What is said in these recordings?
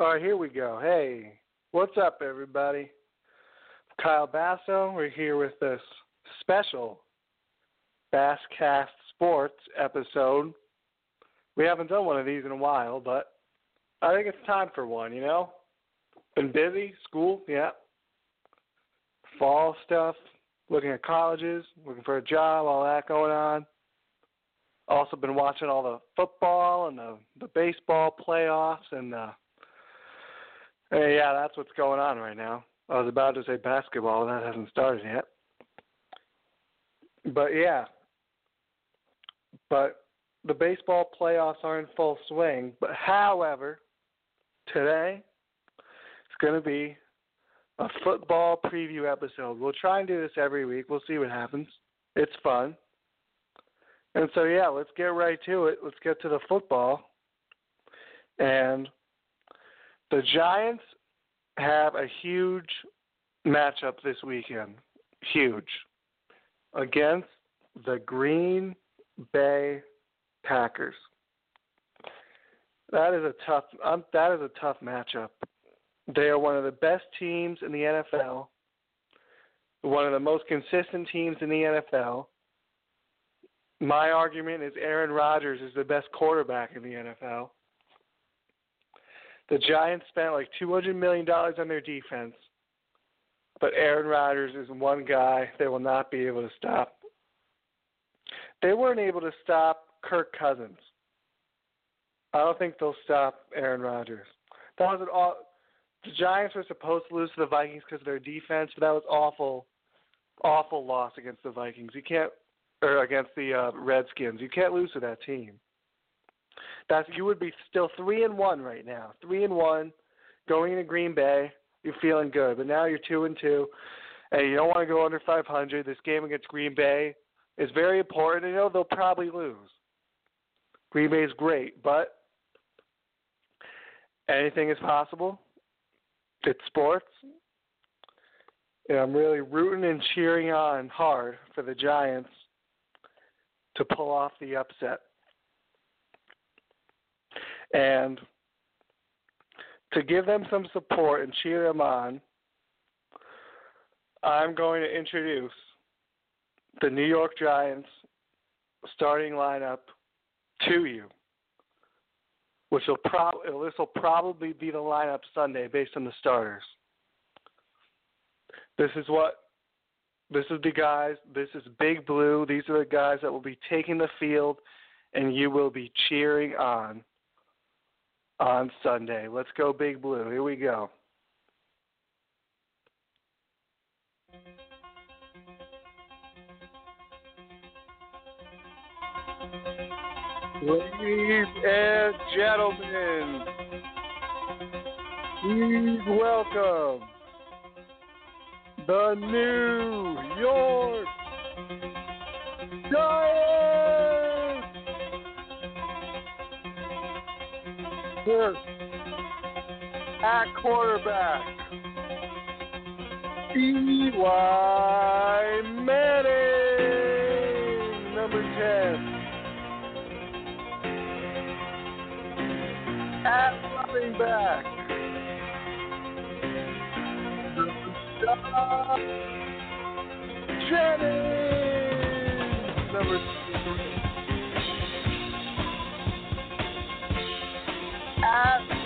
All right, here we go. Hey, what's up, everybody? Kyle Basso. We're here with this special Basscast Sports episode. We haven't done one of these in a while, but I think it's time for one, you know? Been busy, school, yeah. Fall stuff, looking at colleges, looking for a job, all that going on also been watching all the football and the the baseball playoffs and uh hey, yeah, that's what's going on right now. I was about to say basketball, that hasn't started yet. But yeah. But the baseball playoffs are in full swing. But however, today it's gonna be a football preview episode. We'll try and do this every week. We'll see what happens. It's fun. And so, yeah, let's get right to it. Let's get to the football. And the Giants have a huge matchup this weekend. Huge. Against the Green Bay Packers. That is a tough um, that is a tough matchup. They are one of the best teams in the NFL. One of the most consistent teams in the NFL. My argument is Aaron Rodgers is the best quarterback in the NFL. The Giants spent like $200 million on their defense, but Aaron Rodgers is one guy they will not be able to stop. They weren't able to stop Kirk Cousins. I don't think they'll stop Aaron Rodgers. That was an all. The Giants were supposed to lose to the Vikings because of their defense, but that was awful, awful loss against the Vikings. You can't or against the uh, Redskins. You can't lose to that team. That's you would be still three and one right now. Three and one, going into Green Bay. You're feeling good, but now you're two and two, and you don't want to go under 500. This game against Green Bay is very important. You know they'll probably lose. Green Bay is great, but anything is possible. It's sports. And I'm really rooting and cheering on hard for the Giants to pull off the upset. And to give them some support and cheer them on, I'm going to introduce the New York Giants starting lineup to you, which will prob- this will probably be the lineup Sunday based on the starters. This is what this is the guys. This is Big Blue. These are the guys that will be taking the field, and you will be cheering on on Sunday. Let's go, Big Blue. Here we go. Ladies and gentlemen, please welcome the New York Giants. First, at quarterback, Eli Manning, number 10. At running back, Jennings, number three.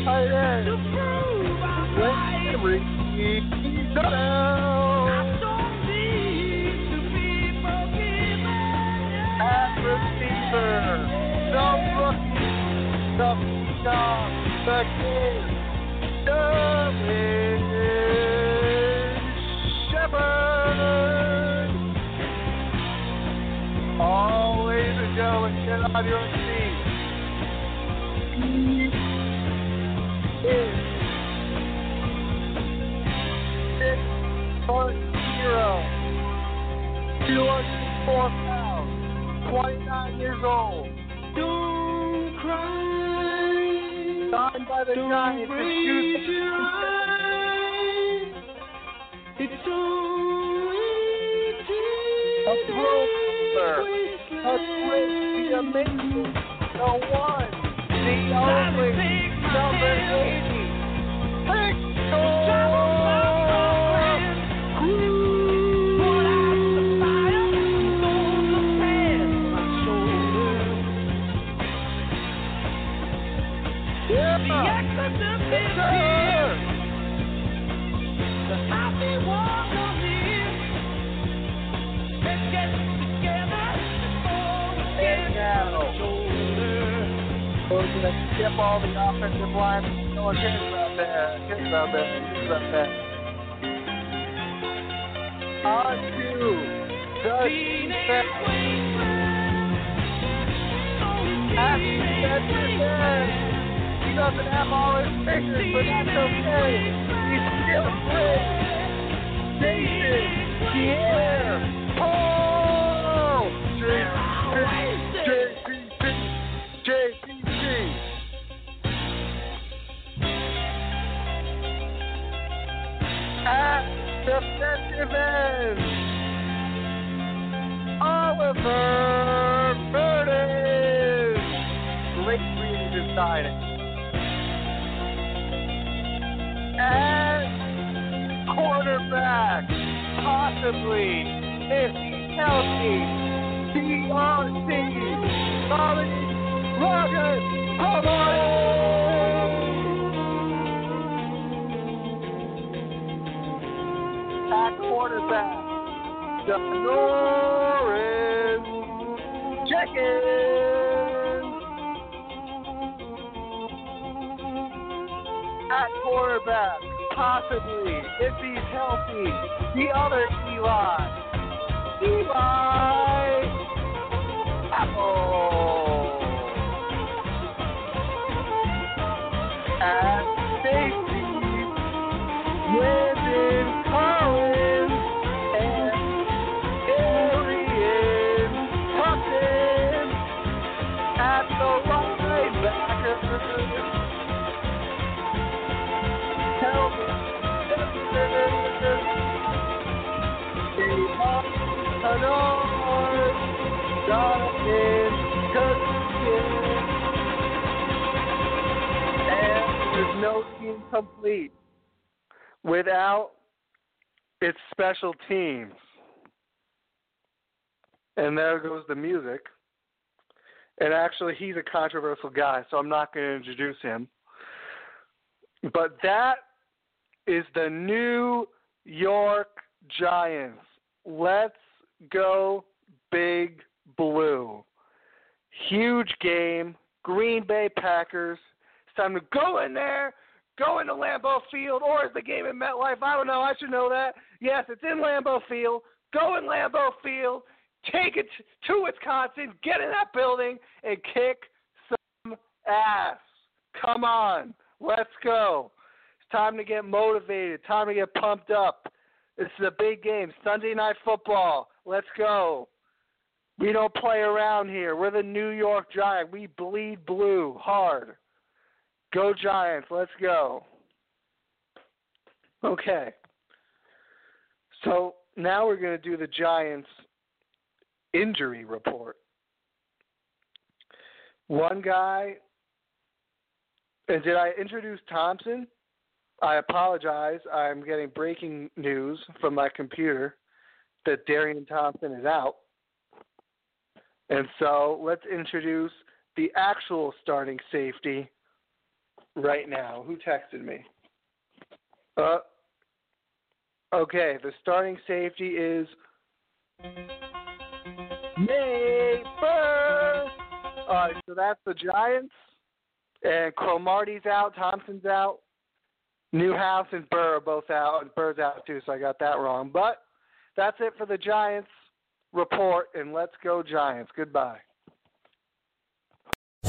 The was connected stuff. better. Okay. At tight end, Henry At receiver, the rookie, the phenom, the ladies and gentlemen, get on 204 pounds, 29 years old. Don't cry. Signed by the Don't Giants 2000. your eyes. It's only A pro player, a great, the amazing, the one, the only, We're going to skip all the offensive line. No. On to the defense. Happy. He doesn't have all his fingers, but that's okay. He's still great. This. And quarterback, possibly, if healthy, TRC, Tommy Rocket At quarterback, Norris Jenkins. At quarterback, possibly, if he's healthy, the other Eli. Eli Apple. At safety, Brandon Collins and Arian Tuckton. At the linebacker, complete without its special teams. And there goes the music. And actually, he's a controversial guy, so I'm not going to introduce him. But that is the New York Giants. Let's go big blue. Huge game. Green Bay Packers. It's time to go in there, go into Lambeau Field, or is the game in MetLife? I don't know. I should know that. Yes, it's in Lambeau Field. Go in Lambeau Field. Take it to Wisconsin. Get in that building and kick some ass. Come on. Let's go. It's time to get motivated. Time to get pumped up. This is a big game. Sunday night football. Let's go. We don't play around here. We're the New York Giants. We bleed blue hard. Go Giants. Let's go. Okay. So now we're going to do the Giants injury report. One guy, and did I introduce Thompson? I apologize. I'm getting breaking news from my computer that Darian Thompson is out. And so let's introduce the actual starting safety right now. Who texted me? Uh, okay, the starting safety is Burr. All right, so that's the Giants. And Cromartie's out, Thompson's out. Newhouse and Burr are both out, and Burr's out too, so I got that wrong. But that's it for the Giants report, and let's go Giants. Goodbye.